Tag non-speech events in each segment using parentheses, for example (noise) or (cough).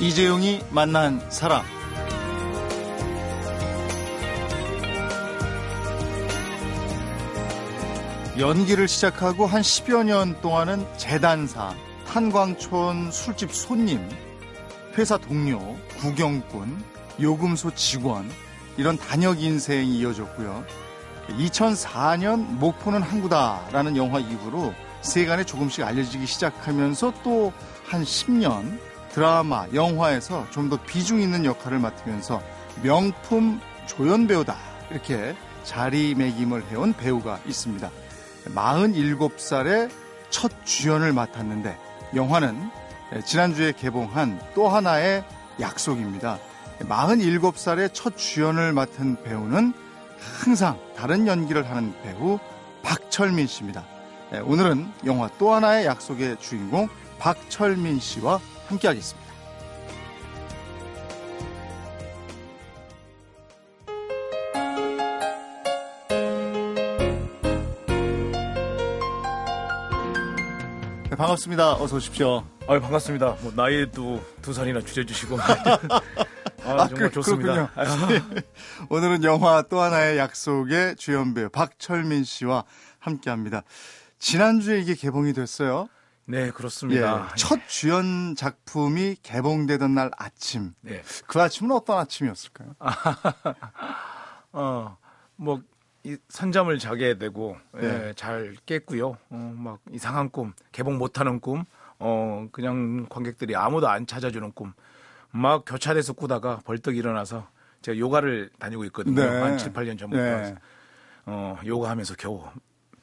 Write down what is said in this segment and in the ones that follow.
이재용이 만난 사람 연기를 시작하고 한 10여 년 동안은 재단사, 탄광촌 술집 손님, 회사 동료, 구경꾼, 요금소 직원 이런 단역 인생이 이어졌고요. 2004년 목포는 항구다라는 영화 이후로 세간에 조금씩 알려지기 시작하면서 또 한 10년 드라마, 영화에서 좀 더 비중 있는 역할을 맡으면서 명품 조연 배우다 이렇게 자리매김을 해온 배우가 있습니다. 47살에 첫 주연을 맡았는데 영화는 지난주에 개봉한 또 하나의 약속입니다. 47살에 첫 주연을 맡은 배우는 항상 다른 연기를 하는 배우 박철민 씨입니다. 오늘은 영화 또 하나의 약속의 주인공 박철민 씨와 함께하겠습니다. 네, 반갑습니다. 어서 오십시오. 아 반갑습니다. 뭐 나이도 두 살이나 줄여주시고 (laughs) 아, 정말 그, 좋습니다. (laughs) 오늘은 영화 또 하나의 약속의 주연 배우 박철민 씨와 함께합니다. 지난주에 이게 개봉이 됐어요. 네 그렇습니다. 예, 첫 주연 작품이 개봉되던 날 아침. 네. 그 아침은 어떤 아침이었을까요? (laughs) 어 뭐 이 선잠을 자게 되고 예, 네. 잘 깼고요. 어, 막 이상한 꿈, 개봉 못하는 꿈, 어 그냥 관객들이 아무도 안 찾아주는 꿈, 막 교차돼서 꾸다가 벌떡 일어나서 제가 요가를 다니고 있거든요. 네. 한 7, 8년 전부터 네. 어 요가하면서 겨우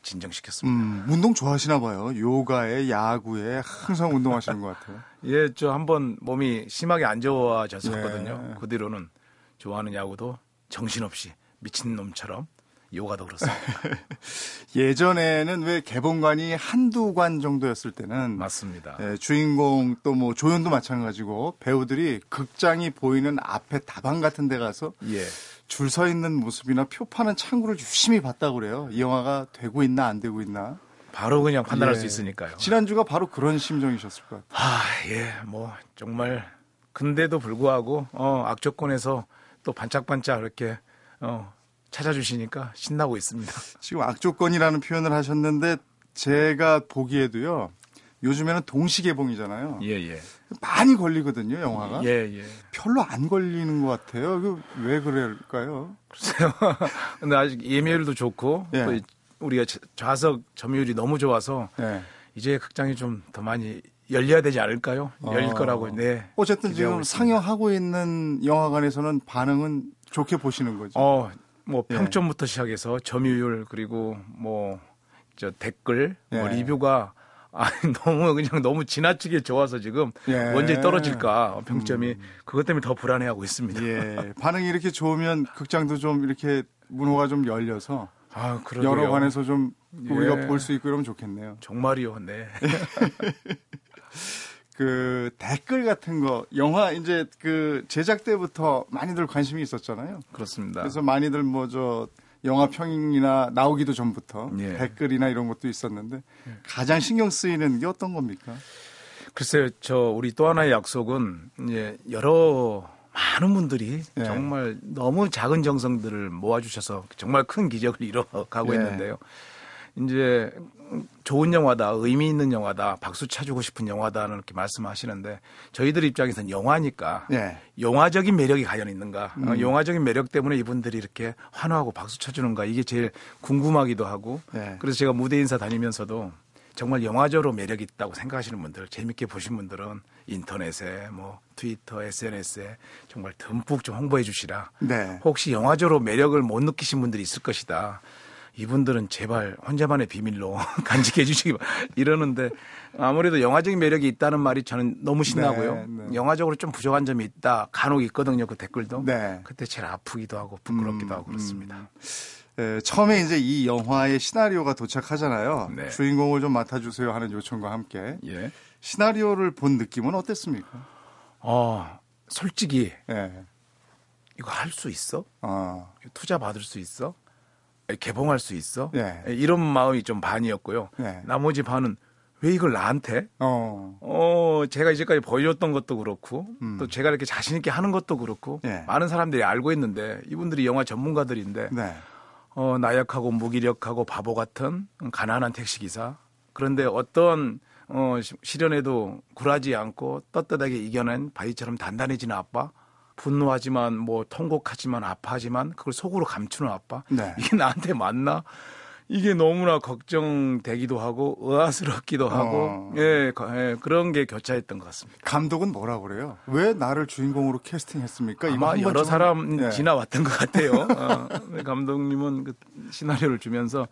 진정시켰습니다. 음, 운동 좋아하시나 봐요. 요가에 야구에 항상 운동하시는 것 같아요. (laughs) 예, 저 한번 몸이 심하게 안 좋아졌었거든요. 네. 그 뒤로는 좋아하는 야구도 정신없이 미친 놈처럼 요가도 그렇습니다. (laughs) 예전에는 왜 개봉관이 한두 관 정도였을 때는 맞습니다. 예, 주인공 또 뭐 조연도 마찬가지고 배우들이 극장이 보이는 앞에 다방 같은 데 가서 예. 줄 서 있는 모습이나 표 파는 창구를 유심히 봤다고 그래요. 이 영화가 되고 있나 안 되고 있나. 바로 그냥 판단할 예. 수 있으니까요. 지난주가 바로 그런 심정이셨을 것 같아요. 아, 예, 뭐 정말 근데도 불구하고 어, 악조건에서 또 반짝반짝 이렇게 어, 찾아주시니까 신나고 있습니다. 지금 악조건이라는 표현을 하셨는데 제가 보기에도요. 요즘에는 동시 개봉이잖아요. 예, 예. 많이 걸리거든요, 영화가. 예, 예. 별로 안 걸리는 것 같아요. 왜 그럴까요? 글쎄요. (laughs) 근데 아직 예매율도 좋고 예. 또 이- 우리가 자- 좌석 점유율이 너무 좋아서 네. 이제 극장이 좀 더 많이 열려야 되지 않을까요? 열릴 어. 거라고. 네. 어쨌든 지금. 상영하고 있는 영화관에서는 반응은 좋게 보시는 거죠. 어, 뭐 예. 평점부터 시작해서 점유율 그리고 뭐 저 댓글, 뭐 예. 리뷰가 아, (laughs) 너무 그냥 너무 지나치게 좋아서 지금 예. 음. 원전이 떨어질까 평점이 그것 때문에 더 불안해하고 있습니다. 예. 반응이 이렇게 좋으면 극장도 좀 이렇게 문호가 좀 열려서 아, 그러게요. 여러 관에서 좀 예. 우리가 볼수 있고 이러면 좋겠네요. 정말이요. 네. (laughs) 그 댓글 같은 거 영화 이제 그 제작 때부터 많이들 관심이 있었잖아요. 그렇습니다. 그래서 많이들 뭐저 영화 평이나 나오기도 전부터 예. 댓글이나 이런 것도 있었는데 가장 신경 쓰이는 게 어떤 겁니까? 글쎄요, 저 우리 또 하나의 약속은 이제 여러 많은 분들이 예. 정말 너무 작은 정성들을 모아주셔서 정말 큰 기적을 이뤄가고 예. 있는데요. 이제 좋은 영화다, 의미 있는 영화다, 박수 쳐주고 싶은 영화다는 이렇게 말씀하시는데 저희들 입장에서는 영화니까 예. 영화적인 매력이 과연 있는가? 어, 음. 영화적인 매력 때문에 이분들이 이렇게 환호하고 박수 쳐주는가? 이게 제일 궁금하기도 하고. 예. 그래서 제가 무대 인사 다니면서도 정말 영화적으로 매력이 있다고 생각하시는 분들, 재밌게 보신 분들은 인터넷에 뭐 트위터, SNS에 정말 듬뿍 좀 홍보해 주시라. 네. 혹시 영화적으로 매력을 못 느끼신 분들이 있을 것이다. 이분들은 제발 혼자만의 비밀로 (laughs) 간직해 주시기 바- 이러는데 아무래도 영화적인 매력이 있다는 말이 저는 너무 신나고요. 네, 네. 영화적으로 좀 부족한 점이 있다. 간혹 있거든요. 그 댓글도. 네. 그때 제일 아프기도 하고 부끄럽기도 음, 하고 그렇습니다. 에, 처음에 이제 이 영화의 시나리오가 도착하잖아요. 네. 주인공을 좀 맡아주세요 하는 요청과 함께 예. 시나리오를 본 느낌은 어땠습니까? 어, 솔직히 예. 이거 할 수 있어? 어. 투자 받을 수 있어? 에, 개봉할 수 있어? 네. 에, 이런 마음이 좀 반이었고요. 네. 나머지 반은 왜 이걸 나한테? 어. 어, 제가 이제까지 보여줬던 것도 그렇고, 음. 또 제가 이렇게 자신 있게 하는 것도 그렇고, 예. 많은 사람들이 알고 있는데, 이분들이 영화 전문가들인데, 네. 어, 나약하고 무기력하고 바보 같은 가난한 택시 기사. 그런데 어떤, 어, 시- 시련에도 굴하지 않고 떳떳하게 이겨낸 바위처럼 단단해지는 아빠. 분노하지만 뭐 통곡하지만 아파하지만 그걸 속으로 감추는 아빠. 네. 이게 나한테 맞나? 이게 너무나 걱정되기도 하고 의아스럽기도 하고 어. 예, 거- 예, 그런 게 교차했던 것 같습니다. 감독은 뭐라 그래요? 왜 나를 주인공으로 캐스팅했습니까? 아마 한 여러 사람 예. 지나왔던 것 같아요. 어, 네, 감독님은 그 시나리오를 주면서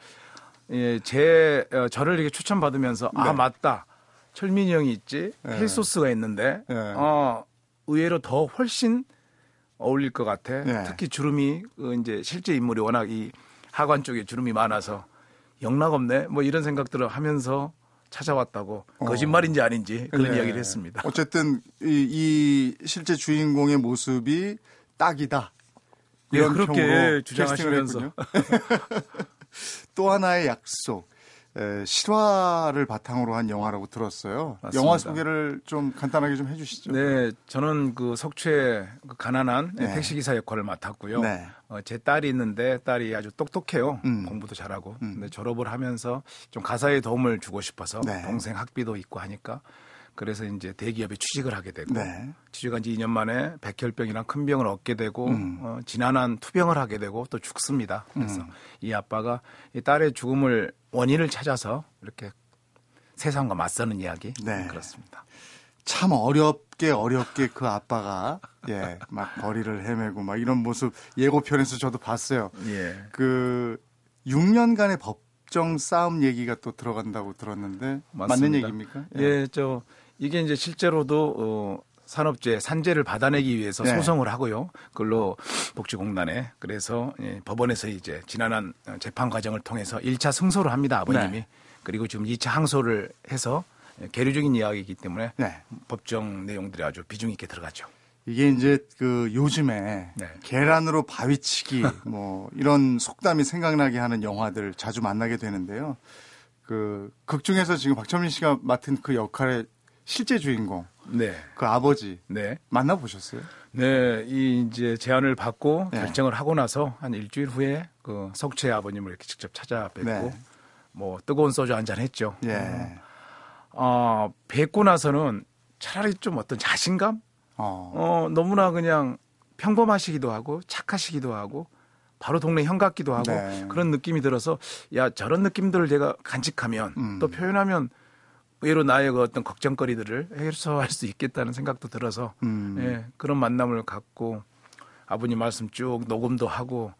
예, 제 어, 저를 이렇게 추천받으면서 네. 아 맞다 철민이 형이 있지 예. 힐소스가 있는데 예. 어, 의외로 더 훨씬 어울릴 것 같아. 예. 특히 주름이 그 이제 실제 인물이 워낙 이 하관 쪽에 주름이 많아서 영락 없네. 뭐 이런 생각들을 하면서 찾아왔다고 거짓말인지 아닌지 그런 예. 이야기를 했습니다. 어쨌든 이, 이 실제 주인공의 모습이 딱이다. 예, 이런 그렇게 평으로 주장하시면서. (laughs) 또 하나의 약속. 에, 실화를 바탕으로 한 영화라고 들었어요. 맞습니다. 영화 소개를 좀 간단하게 좀 해주시죠. 네, 저는 그 속초의 그 가난한 네. 택시 기사 역할을 맡았고요. 네. 어, 제 딸이 있는데 딸이 아주 똑똑해요. 음. 공부도 잘하고. 근데 졸업을 하면서 좀 가사에 도움을 주고 싶어서 네. 동생 학비도 있고 하니까 그래서 이제 대기업에 취직을 하게 되고 네. 취직한 지 2년 만에 백혈병이랑 큰 병을 얻게 되고 음. 어, 지난한 투병을 하게 되고 또 죽습니다. 그래서 이 아빠가 이 딸의 죽음을 원인을 찾아서 이렇게 세상과 맞서는 이야기 네. 그렇습니다. 참 어렵게 어렵게 그 아빠가 예, 막 거리를 헤매고 막 이런 모습 예고편에서 저도 봤어요. 예. 그 6년간의 법정 싸움 얘기가 또 들어간다고 들었는데 맞는 맞습니다. 얘기입니까? 예, 저 이게 이제 실제로도 어, 산업재 산재를 받아내기 위해서 네. 소송을 하고요. 그걸로 복지공단에 그래서 예, 법원에서 이제 지난한 어, 재판 과정을 통해서 1차 승소를 합니다. 아버님이. 네. 그리고 지금 2차 항소를 해서 예, 계류 중인 이야기이기 때문에 네. 법정 내용들이 아주 비중 있게 들어가죠. 이게 이제 그 요즘에 네. 계란으로 바위치기 뭐 이런 속담이 생각나게 하는 영화들 자주 만나게 되는데요. 그 극 중에서 지금 박철민 씨가 맡은 그 역할의 실제 주인공 네. 그 아버지 네. 만나 보셨어요? 네, 이 이제 제안을 받고 네. 결정을 하고 나서 한 일주일 후에 그 석채 아버님을 이렇게 직접 찾아뵙고 네. 뭐 뜨거운 소주 한 잔 했죠. 예. 어, 뵙고 나서는 차라리 좀 어떤 자신감? 어. 어, 너무나 그냥 평범하시기도 하고 착하시기도 하고 바로 동네 형 같기도 하고 네. 그런 느낌이 들어서 야 저런 느낌들을 제가 간직하면 음. 또 표현하면 의외로 나의 그 어떤 걱정거리들을 해소할 수 있겠다는 생각도 들어서 음. 예, 그런 만남을 갖고 아버님 말씀 쭉 녹음도 하고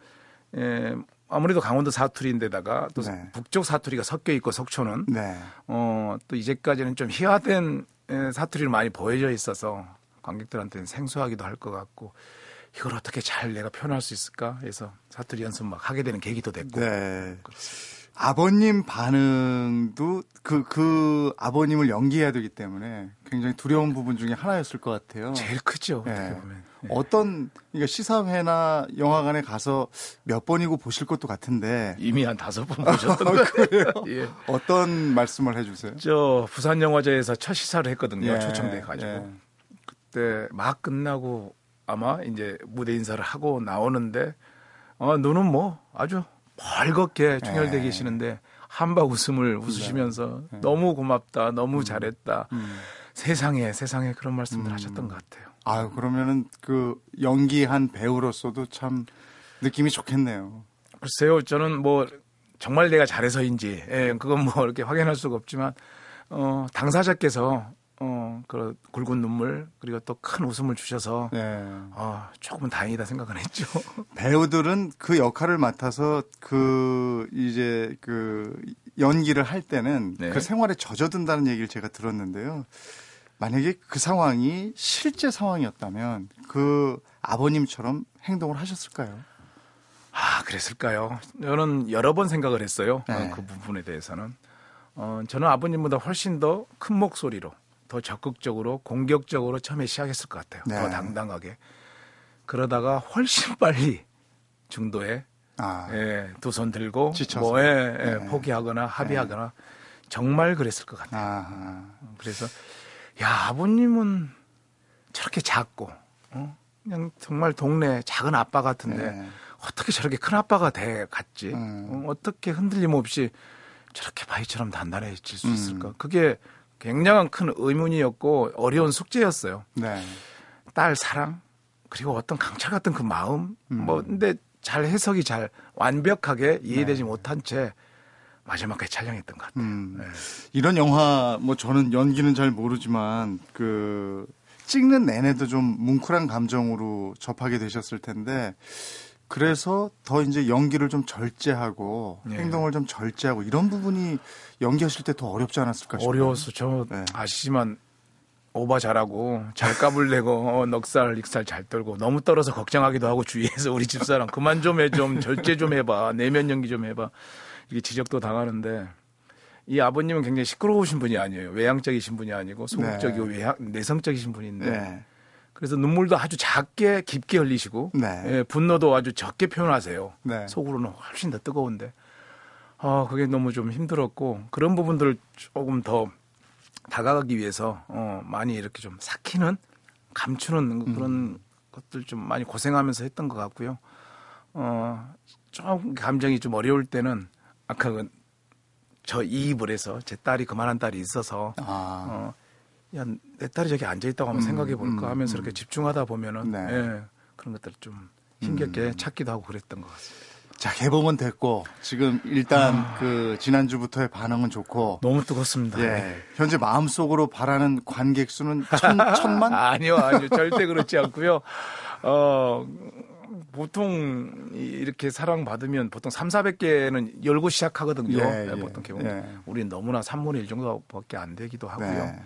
예, 아무래도 강원도 사투리인데다가 또 네. 북쪽 사투리가 섞여 있고 속초는 네. 어, 또 이제까지는 좀 희화된 에, 사투리를 많이 보여져 있어서 관객들한테는 생소하기도 할 것 같고 이걸 어떻게 잘 내가 표현할 수 있을까 해서 사투리 연습 막 하게 되는 계기도 됐고 네. 아버님 반응도 그, 그 아버님을 연기해야 되기 때문에 굉장히 두려운 부분 중에 하나였을 것 같아요. 제일 크죠 예. 어떻게 보면 예. 어떤, 그러니까 시사회나 영화관에 가서 몇 번이고 보실 것도 같은데 이미 한 다섯 번 보셨던 거예요. (laughs) (laughs) 예. 어떤 말씀을 해주세요? 저 부산 영화제에서 첫 시사를 했거든요. 예, 초청돼 가지고 예. 그때 막 끝나고 아마 이제 무대 인사를 하고 나오는데 어, 눈은 뭐 아주 벌겋게 충혈돼 예. 계시는데 한박 웃음을 웃으시면서 너무 고맙다, 너무 잘했다. 음. 세상에 세상에 그런 말씀들 하셨던 것 같아요. 아유, 그러면은 그 연기한 배우로서도 참 느낌이 좋겠네요. 글쎄요, 저는 뭐 정말 내가 잘해서인지 예, 그건 뭐 이렇게 확인할 수가 없지만 어, 당사자께서 어, 그 굵은 눈물 그리고 또 큰 웃음을 주셔서 네. 아, 조금은 다행이다 생각은 했죠. (laughs) 배우들은 그 역할을 맡아서 그 이제 그 연기를 할 때는 네. 그 생활에 젖어든다는 얘기를 제가 들었는데요. 만약에 그 상황이 실제 상황이었다면 그 아버님처럼 행동을 하셨을까요? 아, 그랬을까요? 저는 여러 번 생각을 했어요. 어, 네. 그 부분에 대해서는. 어, 저는 아버님보다 훨씬 더 큰 목소리로, 더 적극적으로, 공격적으로 처음에 시작했을 것 같아요. 네. 더 당당하게. 그러다가 훨씬 (laughs) 빨리 중도에 아, 예, 두 손 들고 지쳐서. 뭐 예, 예, 네. 포기하거나 합의하거나 정말 그랬을 것 같아요. 아하. 그래서 야 아버님은 저렇게 작고 어? 그냥 정말 동네 작은 아빠 같은데 네. 어떻게 저렇게 큰 아빠가 돼 갔지? 음. 어, 어떻게 흔들림 없이 저렇게 바위처럼 단단해질 수 음. 있을까? 그게 굉장한 큰 의문이었고 어려운 숙제였어요. 네. 딸 사랑 그리고 어떤 강철 같은 그 마음 음. 뭐 근데 잘 해석이 잘 완벽하게 이해되지 네. 못한 채 마지막까지 촬영했던 것 같아요. 음. 네. 이런 영화 뭐 저는 연기는 잘 모르지만 그 찍는 내내도 좀 뭉클한 감정으로 접하게 되셨을 텐데 그래서 더 이제 연기를 좀 절제하고 예. 행동을 좀 절제하고 이런 부분이 연기하실 때 더 어렵지 않았을까 싶어요. 어려워서 저 네. 아시지만 오바 잘하고 잘 까불내고 어, 넉살 익살 잘 떨고 너무 떨어서 걱정하기도 하고 주위에서 우리 집사람 그만 좀 해 좀 절제 좀 해봐 내면 연기 좀 해봐 이게 지적도 당하는데 이 아버님은 굉장히 시끄러우신 분이 아니에요 외향적이신 분이 아니고 소극적이고 외향, 내성적이신 분인데 네. 그래서 눈물도 아주 작게 깊게 흘리시고 네. 예, 분노도 아주 적게 표현하세요 네. 속으로는 훨씬 더 뜨거운데 아 그게 너무 좀 힘들었고 그런 부분들을 조금 더 다가가기 위해서 어 많이 이렇게 좀 삭히는 감추는 그런 것들 좀 많이 고생하면서 했던 것 같고요 어 좀 감정이 좀 어려울 때는 아까 그저 이입을 해서 제 딸이 그만한 딸이 있어서 아. 어, 야, 내 딸이 저기 앉아 있다고 한번 음, 생각해 볼까 음, 하면서 음. 이렇게 집중하다 보면은, 네. 음. 예, 그런 것들을 좀 힘겹게 찾기도 하고 그랬던 것 같습니다. 자 개봉은 됐고 지금 일단 아. 그 지난주부터의 반응은 좋고 너무 뜨겁습니다. 예 현재 마음속으로 바라는 관객 수는 천, (laughs) 천만 아니요, 아니요. 절대 그렇지 않고요. 어, 보통 이- 이렇게 사랑받으면 보통 3, 400개는 열고 시작하거든요. 예, 예, 예, 보통 개봉. 예. 우리는 너무나 3분의 1 정도밖에 안 되기도 하고요. 네.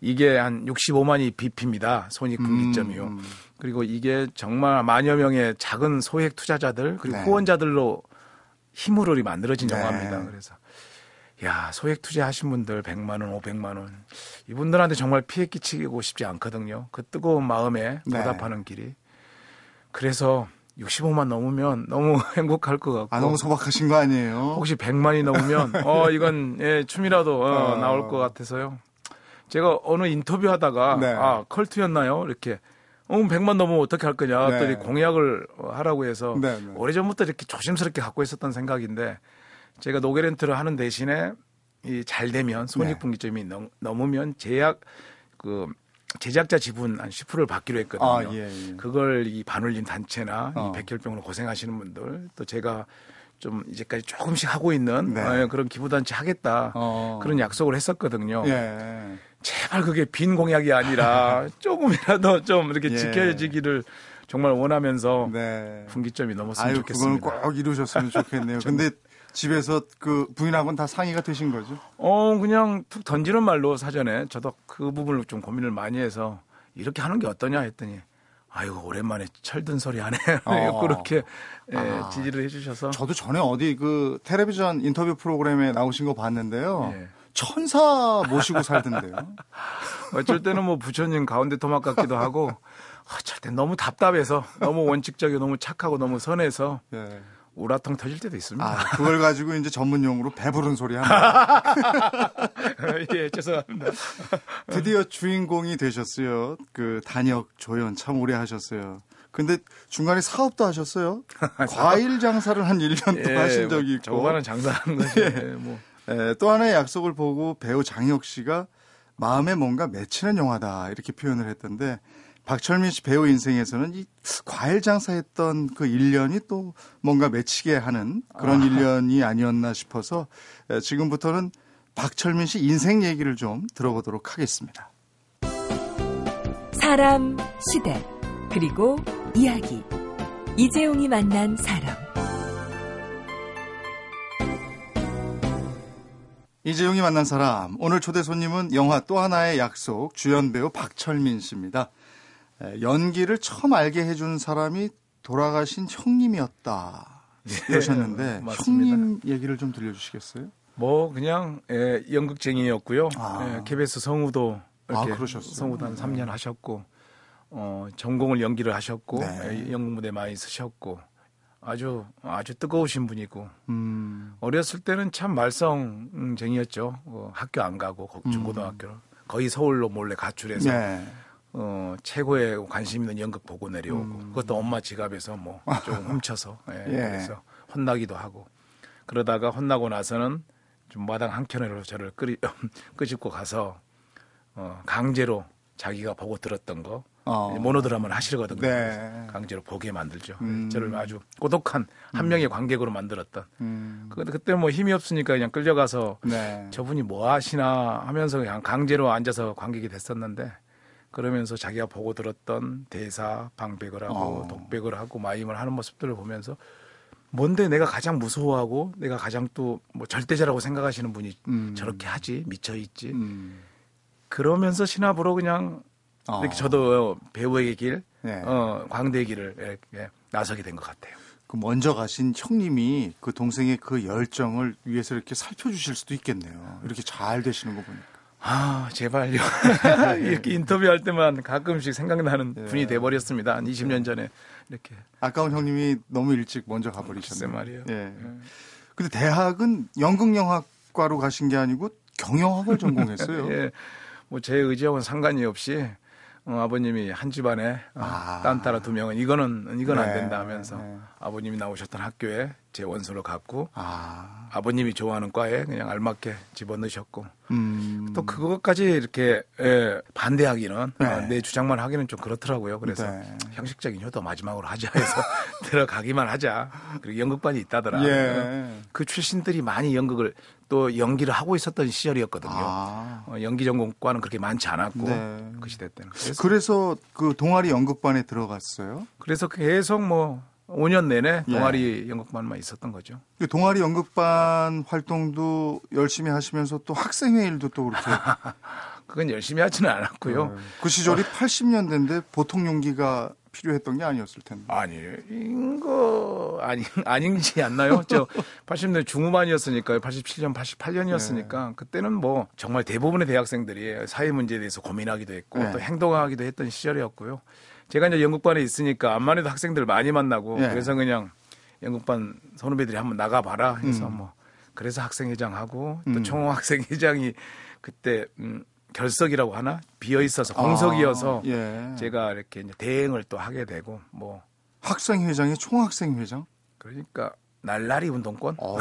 이게 한 65만이 BP입니다. 손익분기점이요. 음. 그리고 이게 정말 만여 명의 작은 소액 투자자들 그리고 네. 후원자들로 힘으로 만들어진 네. 영화입니다. 그래서 야 소액 투자하신 분들 100만 원, 500만 원 이분들한테 정말 피해 끼치고 싶지 않거든요. 그 뜨거운 마음에 네. 보답하는 길이. 그래서 65만 넘으면 너무 (laughs) 행복할 것 같고 아 너무 소박하신 거 아니에요? 혹시 100만이 넘으면 어 이건 예, 춤이라도 어, 어. 나올 것 같아서요. 제가 어느 인터뷰 하다가 네. 아 컬트였나요? 이렇게 어 100만 넘으면 어떻게 할 거냐 네. 했더니 공약을 하라고 해서 네, 네. 오래전부터 이렇게 조심스럽게 갖고 있었던 생각인데 제가 노게렌트를 하는 대신에 이 잘 되면 손익분기점이 네. 넘, 넘으면 제약 그 제작자 지분 한 10%를 받기로 했거든요. 아, 예, 예. 그걸 이 반올림 단체나 어. 이 백혈병으로 고생하시는 분들 또 제가 좀 이제까지 조금씩 하고 있는 네. 어, 그런 기부단체 하겠다 어. 그런 약속을 했었거든요. 예. 제발 그게 빈 공약이 아니라 (laughs) 조금이라도 좀 이렇게 예. 지켜지기를 정말 원하면서 네. 분기점이 넘었으면 아유, 좋겠습니다. 그걸 꼭 이루셨으면 좋겠네요. (laughs) 근데 집에서 그 부인하고는 다 상의가 되신 거죠? 어 그냥 툭 던지는 말로 사전에 저도 그 부분을 좀 고민을 많이 해서 이렇게 하는 게 어떠냐 했더니 아이고 오랜만에 철든 소리 하네 어. (laughs) 그렇게 예, 아. 지지를 해주셔서 저도 전에 어디 그 텔레비전 인터뷰 프로그램에 나오신 거 봤는데요. 예. 천사 모시고 살던데요. (laughs) 어쩔 때는 뭐 부처님 가운데 토막 같기도 하고 어쩔 때 너무 답답해서 너무 원칙적이고 너무 착하고 너무 선해서 예. 우라통 터질 때도 있습니다. 아, 그걸 가지고 이제 전문 용어로 배부른 소리 합니다. (laughs) 예, 죄송합니다. 드디어 주인공이 되셨어요. 그 단역 조연 참 오래 하셨어요. 근데 중간에 사업도 하셨어요. (laughs) 과일 장사를 한 1년 동안 하신 적이 있고. 저거는 장사하는 거지. 예, 뭐. 예, 또 하나의 약속을 보고 배우 장혁 씨가 마음에 뭔가 맺히는 영화다 이렇게 표현을 했던데 박철민 씨 배우 인생에서는 이 과일 장사했던 그 1년이 또 뭔가 맺히게 하는 그런 일 1년이 아니었나 싶어서 예, 지금부터는 박철민 씨 인생 얘기를 좀 들어보도록 하겠습니다. 사람, 시대, 그리고 이야기. 이재용이 만난 사람. 이재용이 만난 사람 오늘 초대 손님은 영화 또 하나의 약속 주연 배우 박철민 씨입니다. 에, 연기를 처음 알게 해준 사람이 돌아가신 형님이었다 이러셨는데 예. 형님 얘기를 좀 들려주시겠어요? 뭐 그냥 예, 연극쟁이였고요. 아. 예, KBS 성우도 이렇게 아? 성우도 한 3년 하셨고 어, 전공을 연기를 하셨고 네. 예, 연극 무대 많이 쓰셨고 아주 아주 뜨거우신 분이고 음. 어렸을 때는 참 말썽쟁이였죠. 어, 학교 안 가고 거- 중고등학교를 거의 서울로 몰래 가출해서 네. 어, 최고의 관심 있는 연극 보고 내려오고 그것도 엄마 지갑에서 뭐 좀 (laughs) 훔쳐서 예, 예. 그래서 혼나기도 하고 그러다가 혼나고 나서는 좀 마당 한켠으로 저를 끄리, (laughs) 끄집고 가서 어, 강제로 자기가 보고 들었던 거 어. 모노드라마를 하시거든요. 네. 강제로 보게 만들죠. 음. 저를 아주 고독한 한 명의 관객으로 만들었던. 음. 그- 그때 뭐 힘이 없으니까 그냥 끌려가서 네. 저분이 뭐 하시나 하면서 그냥 강제로 앉아서 관객이 됐었는데 그러면서 자기가 보고 들었던 대사 방백을 하고 어. 독백을 하고 마임을 하는 모습들을 보면서 뭔데 내가 가장 무서워하고 내가 가장 또 뭐 절대자라고 생각하시는 분이 음. 저렇게 하지 미쳐 있지 음. 그러면서 신압으로 그냥 어. 이렇게 저도 배우의 길, 네. 어, 광대의 길을 이렇게 나서게 된 것 같아요. 그 먼저 가신 형님이 그 동생의 그 열정을 위해서 이렇게 살펴주실 수도 있겠네요. 이렇게 잘 되시는 거 보니까. 아, 제발요. (laughs) 이렇게 인터뷰할 때만 가끔씩 생각나는 예. 분이 돼버렸습니다. 한 20년 전에 이렇게. 아까운 형님이 너무 일찍 먼저 가버리셨네요. 말이에요. 예. 근데 대학은 연극영화과로 가신 게 아니고 경영학을 전공했어요. (laughs) 예. 뭐 제 의지하고는 상관이 없이 어, 아버님이 한 집안에 어, 아. 딴 따라 두 명은 이거는 이건 안 네, 된다 하면서 네. 아버님이 나오셨던 학교에 제 원서를 갖고 아, 아버님이 좋아하는 과에 그냥 알맞게 집어넣으셨고 음. 또 그것까지 이렇게 예, 반대하기는 네. 어, 내 주장만 하기는 좀 그렇더라고요. 그래서 네. 형식적인 효도 마지막으로 하자 해서 (laughs) (laughs) 들어가기만 하자. 그리고 연극반이 있다더라. 예. 그 출신들이 많이 연극을 또 연기를 하고 있었던 시절이었거든요. 아. 어, 연기 전공과는 그렇게 많지 않았고 네. 그 시대 때는. 그래서, 그래서 그 동아리 연극반에 들어갔어요. 그래서 계속 뭐 5년 내내 예. 동아리 연극반만 있었던 거죠. 그 동아리 연극반 활동도 열심히 하시면서 또 학생회 일도 또 그렇게. (laughs) 그건 열심히 하지는 않았고요. 그 시절이 80년대인데 보통 용기가 필요했던 게 아니었을 텐데. 아니, 이거 아니 아닌지 않나요? 저 80년 중후반이었으니까요. 87년, 88년이었으니까 그때는 뭐 정말 대부분의 대학생들이 사회 문제에 대해서 고민하기도 했고 네. 또 행동하기도 했던 시절이었고요. 제가 이제 연극반에 있으니까 암만 해도 학생들 많이 만나고 네. 그래서 그냥 연극반 선후배들이 한번 나가봐라 해서 음. 뭐 그래서 학생회장하고 음. 또 총학생회장이 그때 음, 결석이라고 하나 비어 있어서 공석이어서 아, 예. 제가 이렇게 대행을 또 하게 되고 뭐 학생회장이 총학생회장? 그러니까 날라리 운동권 어우,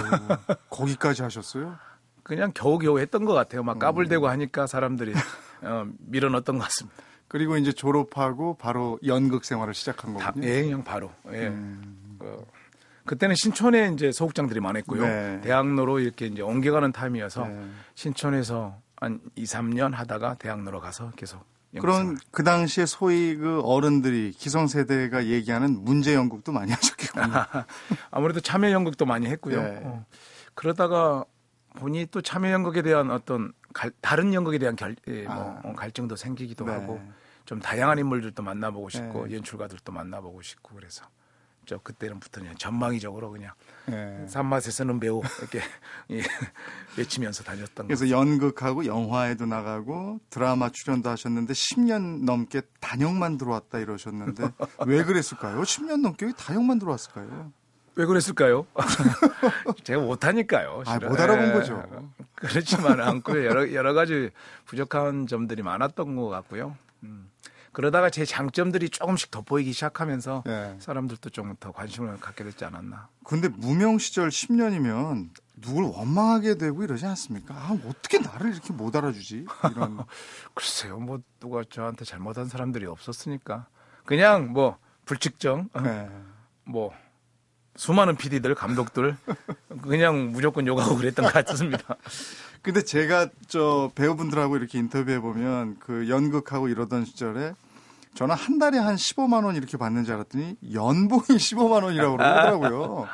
거기까지 하셨어요? (laughs) 그냥 겨우겨우 했던 것 같아요. 음. 막 까불대고 하니까 사람들이 어, 밀어넣었던 것 같습니다. 그리고 이제 졸업하고 바로 연극 생활을 시작한 다, 거군요. 예, 그냥 바로. 예. 음. 어, 그때는 신촌에 이제 소극장들이 많았고요. 네. 대학로로 이렇게 이제 옮겨가는 타임이어서 네. 신촌에서 한 2, 3년 하다가 대학로로 가서 계속 그런. 그 당시에 소위 그 어른들이 기성세대가 얘기하는 문제 연극도 많이 (laughs) 하셨겠군요. (laughs) 아무래도 참여 연극도 많이 했고요. 네. 어, 그러다가 보니 또 참여 연극에 대한 어떤 갈- 다른 연극에 대한 결, 예, 뭐, 아. 어, 갈증도 생기기도 네. 하고 좀 다양한 인물들도 만나보고 싶고 네. 연출가들도 만나보고 싶고 그래서 저 그때는부터 그냥 전망이적으로 그냥 네. 산맛에 서는 배우 이렇게 (laughs) 예, 외치면서 다녔던 그래서 연극하고 영화에도 나가고 드라마 출연도 하셨는데 10년 넘게 단역만 들어왔다 이러셨는데 (laughs) 왜 그랬을까요? 10년 넘게 왜 단역만 들어왔을까요? 왜 그랬을까요? (laughs) 제가 못하니까요. 아. 못 알아본 예, 거죠. 그렇지만 않고요. 여러, 여러 가지 부족한 점들이 많았던 것 같고요. 음. 그러다가 제 장점들이 조금씩 돋보이기 시작하면서 예. 사람들도 좀 더 관심을 갖게 됐지 않았나. 근데 무명 시절 10년이면 누굴 원망하게 되고 이러지 않습니까? 아, 어떻게 나를 이렇게 못 알아주지? 이런. (laughs) 글쎄요, 뭐 누가 저한테 잘못한 사람들이 없었으니까 그냥 뭐 불특정, 어, 네. 뭐 수많은 PD들, 감독들 그냥 무조건 욕하고 그랬던 것 같습니다. (laughs) 근데 제가 저 배우분들하고 이렇게 인터뷰해 보면 그 연극하고 이러던 시절에 저는 한 달에 한 15만 원 이렇게 받는 줄 알았더니 연봉이 15만 원이라고 그러더라고요.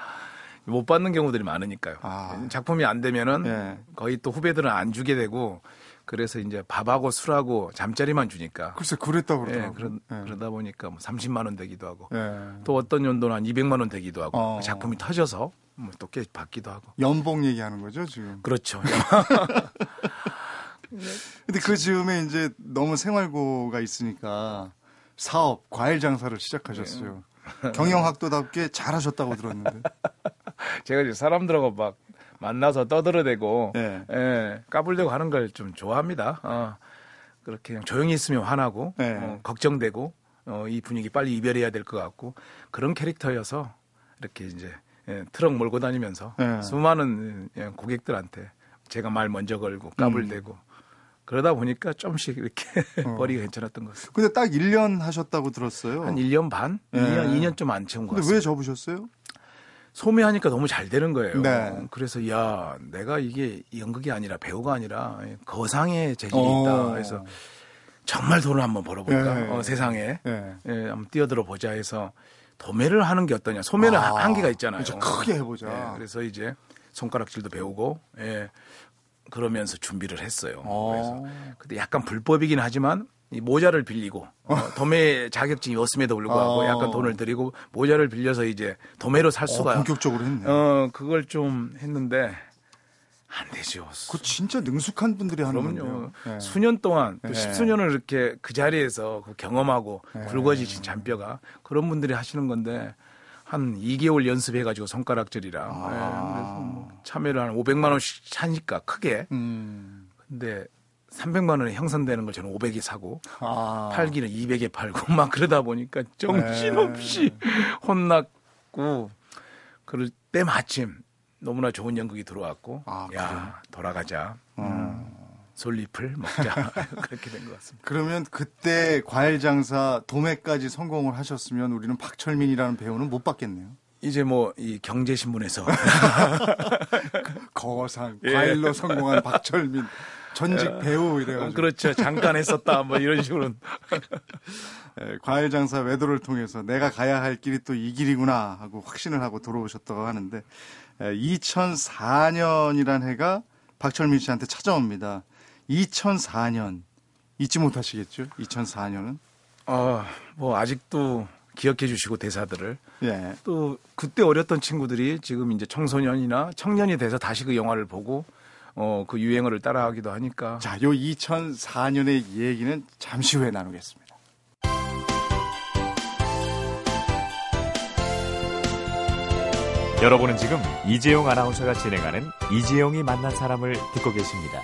못 받는 경우들이 많으니까요. 아. 작품이 안 되면은 예. 거의 또 후배들은 안 주게 되고 그래서 이제 밥하고 술하고 잠자리만 주니까. 글쎄 그랬다고 예, 그러더라고요. 그러, 그러다 보니까 뭐 30만 원 되기도 하고 예. 또 어떤 연도는 한 200만 원 되기도 하고 어. 그 작품이 터져서 뭐또꽤 받기도 하고. 연봉 얘기하는 거죠 지금. 그렇죠. 근데 그 즈음에 이제 너무 생활고가 있으니까 사업, 과일 장사를 시작하셨어요. 경영학도답게 잘하셨다고 들었는데. (laughs) 제가 이제 사람들하고 막 만나서 떠들어대고 예. 예, 까불대고 하는 걸 좀 좋아합니다. 어, 그렇게 그냥 조용히 있으면 화나고 예. 어, 걱정되고 어, 이 분위기 빨리 이별해야 될 것 같고 그런 캐릭터여서 이렇게 이제 예, 트럭 몰고 다니면서 예. 수많은 예, 고객들한테 제가 말 먼저 걸고 까불대고 그러다 보니까 좀씩 이렇게 어. (laughs) 벌이가 괜찮았던 것 같습니다. 근데 딱 1년 하셨다고 들었어요. 한 1년 반? 예. 2년, 2년 좀 안 채운 것 근데 같습니다. 왜 접으셨어요? 소매하니까 너무 잘 되는 거예요. 네. 그래서 야 내가 이게 연극이 아니라 배우가 아니라 거상의 재질이 어. 있다. 그래서 정말 돈을 한번 벌어볼까 네. 어, 세상에 예. 예, 한번 뛰어들어 보자 해서 도매를 하는 게 어떠냐. 소매는 아, 한계가 있잖아요. 그렇죠. 크게 해보자. 예, 그래서 이제 손가락질도 배우고 예, 그러면서 준비를 했어요. 어. 그래서 근데 약간 불법이긴 하지만 이 모자를 빌리고 어, 도매 자격증이 없음에도 불구하고 어. 약간 돈을 들이고 모자를 빌려서 이제 도매로 살 어, 수가 본격적으로 했네. 어 그걸 좀 했는데 안 되죠. 그 진짜 능숙한 분들이 하는. 건데요. 예. 수년 동안 또 네. 십수년을 이렇게 그 자리에서 그 경험하고 네. 굵어지신 잔뼈가 그런 분들이 하시는 건데 한 2개월 연습해 가지고 손가락질이랑 아. 예, 그래서 뭐 참여를 한 500만 원씩 하니까 크게 음. 근데 300만 원에 형성되는 걸 저는 500에 사고 아. 팔기는 200에 팔고 (laughs) 막 그러다 보니까 정신없이 네. 혼났고 그럴 때 마침 너무나 좋은 연극이 들어왔고 아, 야 돌아가자 음, 음. 솔잎을 먹자 (laughs) 그렇게 된 것 같습니다. 그러면 그때 과일 장사 도매까지 성공을 하셨으면 우리는 박철민이라는 배우는 못 받겠네요. 이제 뭐 이 경제신문에서 (laughs) 거상 예. 과일로 성공한 박철민 전직 배우 이래가지고. 그렇죠. 잠깐 했었다. 뭐 이런 식으로. (laughs) 예, 과일 장사 외도를 통해서 내가 가야 할 길이 또 이 길이구나 하고 확신을 하고 돌아오셨다고 하는데 2004년이란 해가 박철민 씨한테 찾아옵니다. 2004년. 잊지 못하시겠죠? 2004년은? 어뭐 아직도 기억해 주시고 대사들을. 예. 또 그때 어렸던 친구들이 지금 이제 청소년이나 청년이 돼서 다시 그 영화를 보고 어 그 유행어를 따라하기도 하니까 자, 요 2004년의 얘기는 잠시 후에 나누겠습니다. 여러분은 지금 이재용 아나운서가 진행하는 이재용이 만난 사람을 듣고 계십니다.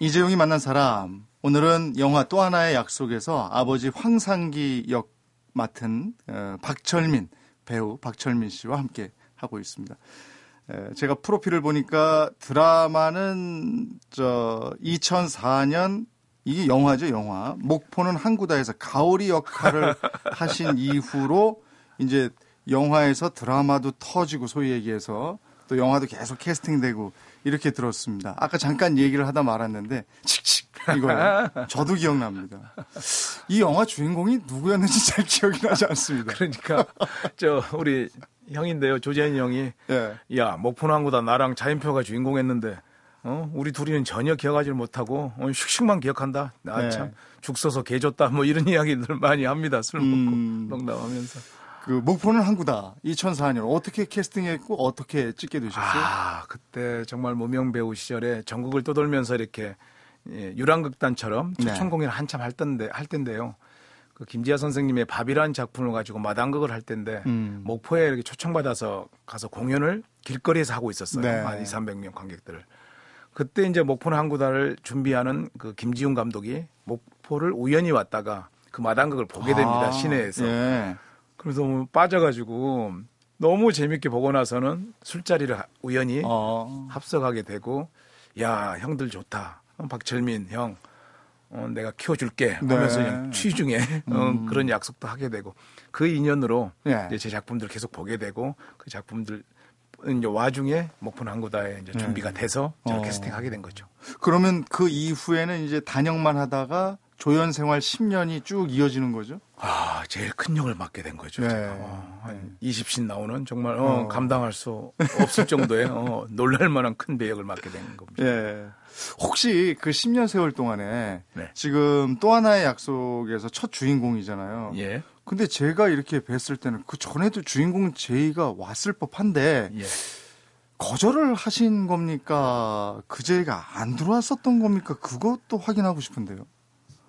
이재용이 만난 사람. 오늘은 영화 또 하나의 약속에서 아버지 황상기 역 맡은 어, 박철민 배우 박철민 씨와 함께 하고 있습니다. 에, 제가 프로필을 보니까 드라마는 저 2004년 이게 영화죠, 영화. 목포는 항구다에서 가오리 역할을 (laughs) 하신 이후로 이제 영화에서 드라마도 터지고 소위 얘기해서 또 영화도 계속 캐스팅되고 이렇게 들었습니다. 아까 잠깐 얘기를 하다 말았는데 칙칙 이거요. (laughs) 저도 기억납니다. 이 영화 주인공이 누구였는지 잘 기억이 나지 않습니다. 그러니까 저 우리 형인데요 조재현 형이 예. 야 목포항구다 나랑 차인표가 주인공했는데 어 우리 둘이는 전혀 기억하지 못하고 어, 슉슉만 기억한다 네. 아참 죽 써서 개 줬다 뭐 이런 (laughs) 이야기들 많이 합니다 술 먹고 음. 농담하면서 그 목포는 항구다. 2004년 어떻게 캐스팅했고 어떻게 찍게 되셨어요? 아 그때 정말 무명 배우 시절에 전국을 떠돌면서 이렇게 예, 유랑극단처럼 네. 초청 공연 한참 할 텐데 할 텐데요. 그 김지아 선생님의 밥이라는 작품을 가지고 마당극을 할 텐데 음. 목포에 이렇게 초청받아서 가서 공연을 길거리에서 하고 있었어요. 네. 한 2, 300명 관객들을. 그때 이제 목포는 항구다를 준비하는 그 김지훈 감독이 목포를 우연히 왔다가 그 마당극을 보게 됩니다. 아, 시내에서. 예. 그래서 너무 빠져가지고 너무 재밌게 보고 나서는 술자리를 우연히 어. 합석하게 되고 야 형들 좋다 어, 박철민 형 어, 내가 키워줄게 하면서 네. 그냥 취중에 어, 음. 그런 약속도 하게 되고 그 인연으로 예. 이제 제 작품들 계속 보게 되고 그 작품들 이제 와중에 목포 항구다에 이제 준비가 돼서 제가 네. 어. 캐스팅하게 된 거죠. 그러면 그 이후에는 이제 단역만 하다가 조연 생활 10년이 쭉 이어지는 거죠? 아 제일 큰 역을 맡게 된 거죠. 네. 제가 어, 한 20신 나오는 정말 어, 어. 감당할 수 없을 정도의 어, 놀랄 만한 큰 배역을 맡게 된 겁니다. 예. 혹시 그 10년 세월 동안에 네. 지금 또 하나의 약속에서 첫 주인공이잖아요. 예. 근데 제가 이렇게 뵀을 때는 그 전에도 주인공 제이가 왔을 법한데 예. 거절을 하신 겁니까? 그 제이가 안 들어왔었던 겁니까? 그것도 확인하고 싶은데요.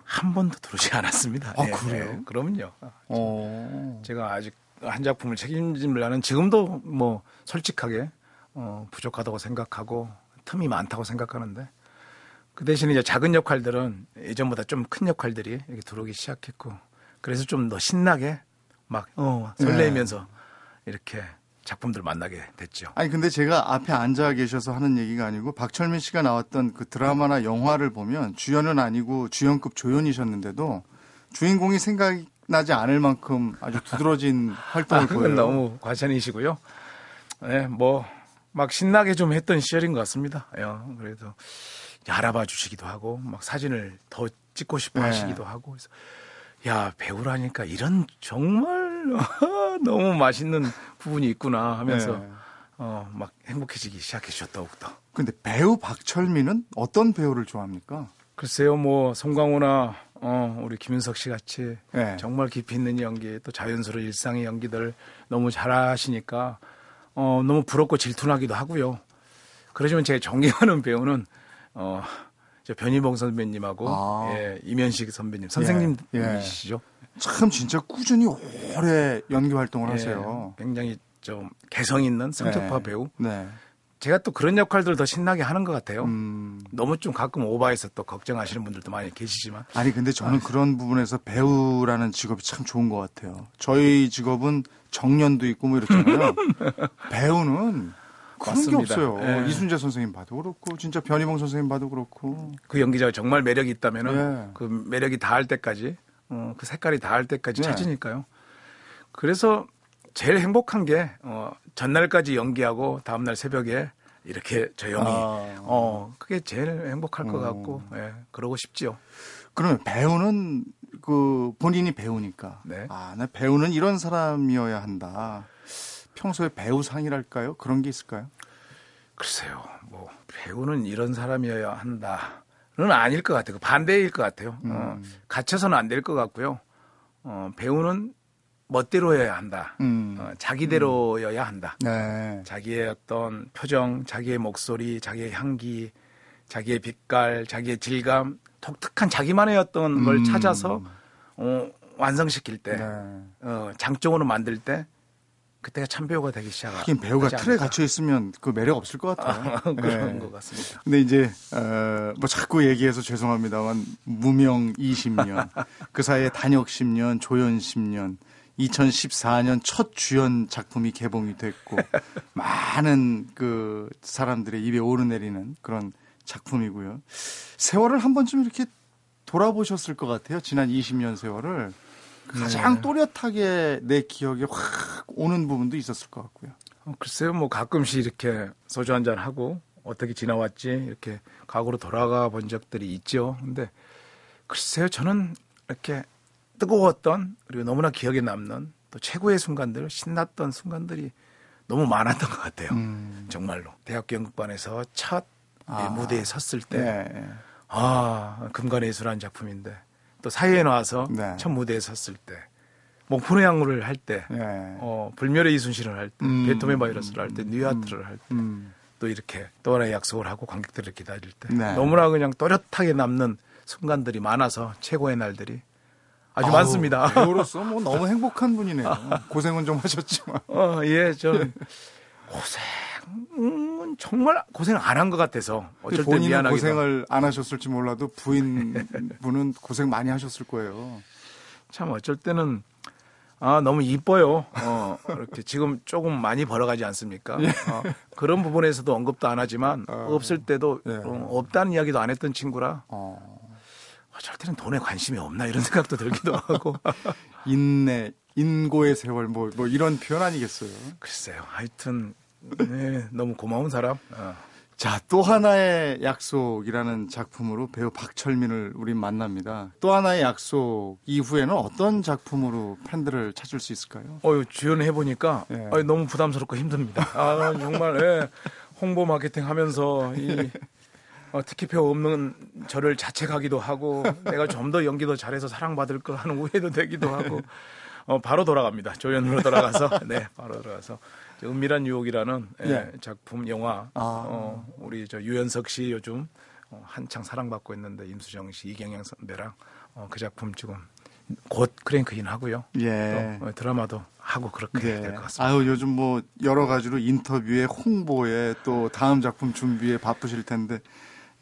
한 번도 들어오지 않았습니다. 아, 그래요? 그럼요. 어. 제가 아직 한 작품을 책임지려는 지금도 뭐 솔직하게 어, 부족하다고 생각하고 틈이 많다고 생각하는데 그 대신 이제 작은 역할들은 예전보다 좀 큰 역할들이 이렇게 들어오기 시작했고 그래서 좀 더 신나게 막 어, 설레면서 이렇게 작품들 만나게 됐죠. 아니 근데 제가 앞에 앉아 계셔서 하는 얘기가 아니고 박철민 씨가 나왔던 그 드라마나 영화를 보면 주연은 아니고 주연급 조연이셨는데도 주인공이 생각나지 않을 만큼 아주 두드러진 (laughs) 활동을 아, 보여요. 너무 과찬이시고요. 네, 뭐, 막 신나게 좀 했던 시절인 것 같습니다. 예, 그래도 알아봐 주시기도 하고, 막 사진을 더 찍고 싶어 네. 하시기도 하고, 그래서 야, 배우라니까 이런 정말 너무 맛있는 부분이 있구나 하면서, 네. 어, 막 행복해지기 시작했죠, 더욱더. 근데 배우 박철민은 어떤 배우를 좋아합니까? 글쎄요, 뭐, 송강호나, 어, 우리 김윤석 씨 같이 네. 정말 깊이 있는 연기, 또 자연스러운 일상의 연기들 너무 잘하시니까, 어, 너무 부럽고 질투나기도 하고요. 그러지만 제가 존경하는 배우는, 어, 저 변희봉 선배님하고, 아. 예, 이면식 선배님, 예. 선생님이시죠. 참 진짜 꾸준히 오래 연기 활동을 하세요. 예, 굉장히 좀 개성 있는 성격파 네. 배우. 네. 제가 또 그런 역할들을 더 신나게 하는 것 같아요. 음. 너무 좀 가끔 오버해서 또 걱정하시는 분들도 많이 계시지만, 아니 근데 저는 그런 부분에서 배우라는 직업이 참 좋은 것 같아요. 저희 직업은 정년도 있고 뭐 이렇잖아요. (laughs) 배우는 그런 게 맞습니다. 없어요. 예. 이순재 선생님 봐도 그렇고 진짜 변희봉 선생님 봐도 그렇고. 그 연기자가 정말 매력이 있다면은 네. 그 매력이 닿을 때까지 어, 그 색깔이 닿을 때까지 네. 찾으니까요. 그래서 제일 행복한 게 어, 전날까지 연기하고 다음날 새벽에 이렇게 저 형이 아. 어 그게 제일 행복할 것 어. 같고 예, 그러고 싶지요. 그러면 배우는 그 본인이 배우니까 네. 아, 나 배우는 이런 사람이어야 한다. 평소에 배우상이랄까요? 그런 게 있을까요? 글쎄요, 뭐 배우는 이런 사람이어야 한다는 아닐 것 같아요. 그 반대일 것 같아요. 어, 음. 갇혀서는 안 될 것 같고요. 어, 배우는 멋대로여야 한다. 음. 어, 자기대로여야 한다. 네. 자기의 어떤 표정, 자기의 목소리, 자기의 향기, 자기의 빛깔, 자기의 질감, 독특한 자기만의 어떤 걸 음. 찾아서 어, 완성시킬 때, 네. 어, 장적으로 만들 때, 그때가 참 배우가 되기 시작하죠. 하긴 배우가 틀에 갇혀 있으면 그 매력 없을 것 같아요. (laughs) 그런 네. 것 같습니다. 근데 이제 어, 뭐 자꾸 얘기해서 죄송합니다만 무명 20년 그 사이에 단역 10년 조연 10년 2014년 첫 주연 작품이 개봉이 됐고 많은 그 사람들의 입에 오르내리는 그런 작품이고요. 세월을 한 번쯤 이렇게 돌아보셨을 것 같아요. 지난 20년 세월을 가장 네. 또렷하게 내 기억에 확 오는 부분도 있었을 것 같고요. 어, 글쎄요, 뭐 가끔씩 이렇게 소주 한 잔 하고 어떻게 지나왔지 이렇게 과거로 돌아가 본 적들이 있죠. 근데 글쎄요, 저는 이렇게 뜨거웠던 그리고 너무나 기억에 남는 또 최고의 순간들, 신났던 순간들이 너무 많았던 것 같아요. 음. 정말로 대학교 연극반에서 첫 아. 이 무대에 섰을 때, 네. 아 금관의 예술한 작품인데 또 사회에 나와서 네. 첫 무대에 섰을 때, 목포의 양구를 할 때, 네. 어, 불멸의 이순신을 할 때, 음. 베토벤 바이러스를 할 때, 뉴아트를 할 때, 음. 또 이렇게 또 하나의 약속을 하고 관객들을 기다릴 때, 네. 너무나 그냥 또렷하게 남는 순간들이 많아서 최고의 날들이 아주 아우, 많습니다. (laughs) 배우로서 뭐 너무 행복한 분이네요. 고생은 좀 하셨지만. 어, 예, 전 고생 은 정말 고생을 안한 것 같아서 어쩔 때 미안하기도 고생을 안 하셨을지 몰라도 부인분은 (laughs) 고생 많이 하셨을 거예요. 참 어쩔 때는 아 너무 이뻐요. 어 이렇게 지금 조금 많이 벌어가지 않습니까? 어, 그런 부분에서도 언급도 안 하지만 예. 어. 없을 때도 예. 어, 없다는 이야기도 안 했던 친구라 어, 어쩔 때는 돈에 관심이 없나 이런 (laughs) 생각도 들기도 하고 인내, 인고의 세월 뭐, 뭐 이런 표현 아니겠어요. 글쎄요. 하여튼 네, 너무 고마운 사람. 어. 자, 또 하나의 약속이라는 작품으로 배우 박철민을 우린 만납니다. 또 하나의 약속 이후에는 어떤 작품으로 팬들을 찾을 수 있을까요? 어유 주연해 보니까 예. 너무 부담스럽고 힘듭니다. 아 정말 예, 홍보 마케팅 하면서 이 어, 티켓표 없는 저를 자책하기도 하고 내가 좀 더 연기도 잘해서 사랑받을 걸 하는 후회도 되기도 하고 어, 바로 돌아갑니다. 조연으로 돌아가서 네 바로 돌아가서 저 은밀한 유혹이라는 예, 예. 작품 영화 아. 어, 그 작품 지금 곧 크랭크인 하고요. 예. 또 어, 드라마도 하고 그렇게 네. 될것 같습니다. 아유 요즘 뭐 여러 가지로 인터뷰에 홍보에 또 다음 작품 준비에 바쁘실 텐데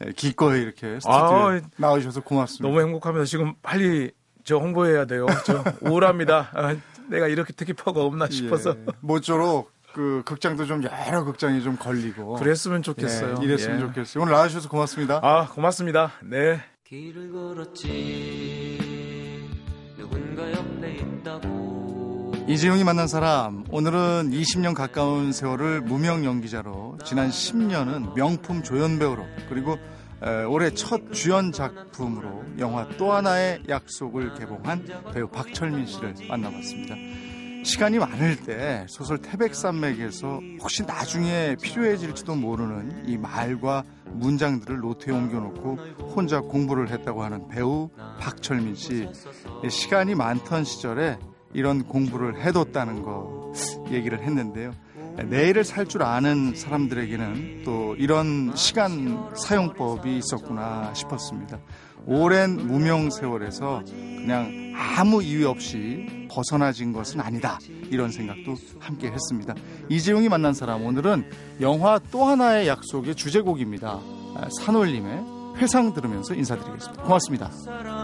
예, 기꺼이 이렇게 스튜디오에 아, 나오셔서 고맙습니다. 너무 행복합니다. 지금 빨리 저 홍보해야 돼요. 저 우울합니다. 아, 내가 이렇게 특기퍼가 없나 (laughs) 싶어서 예, 모쪼록 그 극장도 좀 여러 극장이 좀 걸리고 그랬으면 좋겠어요. 예, 이랬으면 예. 좋겠어요. 오늘 나와주셔서 고맙습니다. 아 고맙습니다. 네. 길을 걸었지 누군가 옆에 있다고 이재용이 만난 사람 오늘은 20년 가까운 세월을 무명 연기자로 지난 10년은 명품 조연 배우로 그리고 에, 올해 첫 주연 작품으로 영화 또 하나의 약속을 개봉한 배우 박철민 씨를 만나봤습니다. 시간이 많을 때 소설 태백산맥에서 혹시 나중에 필요해질지도 모르는 이 말과 문장들을 노트에 옮겨놓고 혼자 공부를 했다고 하는 배우 박철민 씨. 시간이 많던 시절에 이런 공부를 해뒀다는 거 얘기를 했는데요. 내일을 살 줄 아는 사람들에게는 또 이런 시간 사용법이 있었구나 싶었습니다. 오랜 무명 세월에서 그냥 아무 이유 없이 벗어나진 것은 아니다. 이런 생각도 함께 했습니다. 이재용이 만난 사람 오늘은 영화 또 하나의 약속의 주제곡입니다. 아, 산울림의 회상 들으면서 인사드리겠습니다. 고맙습니다.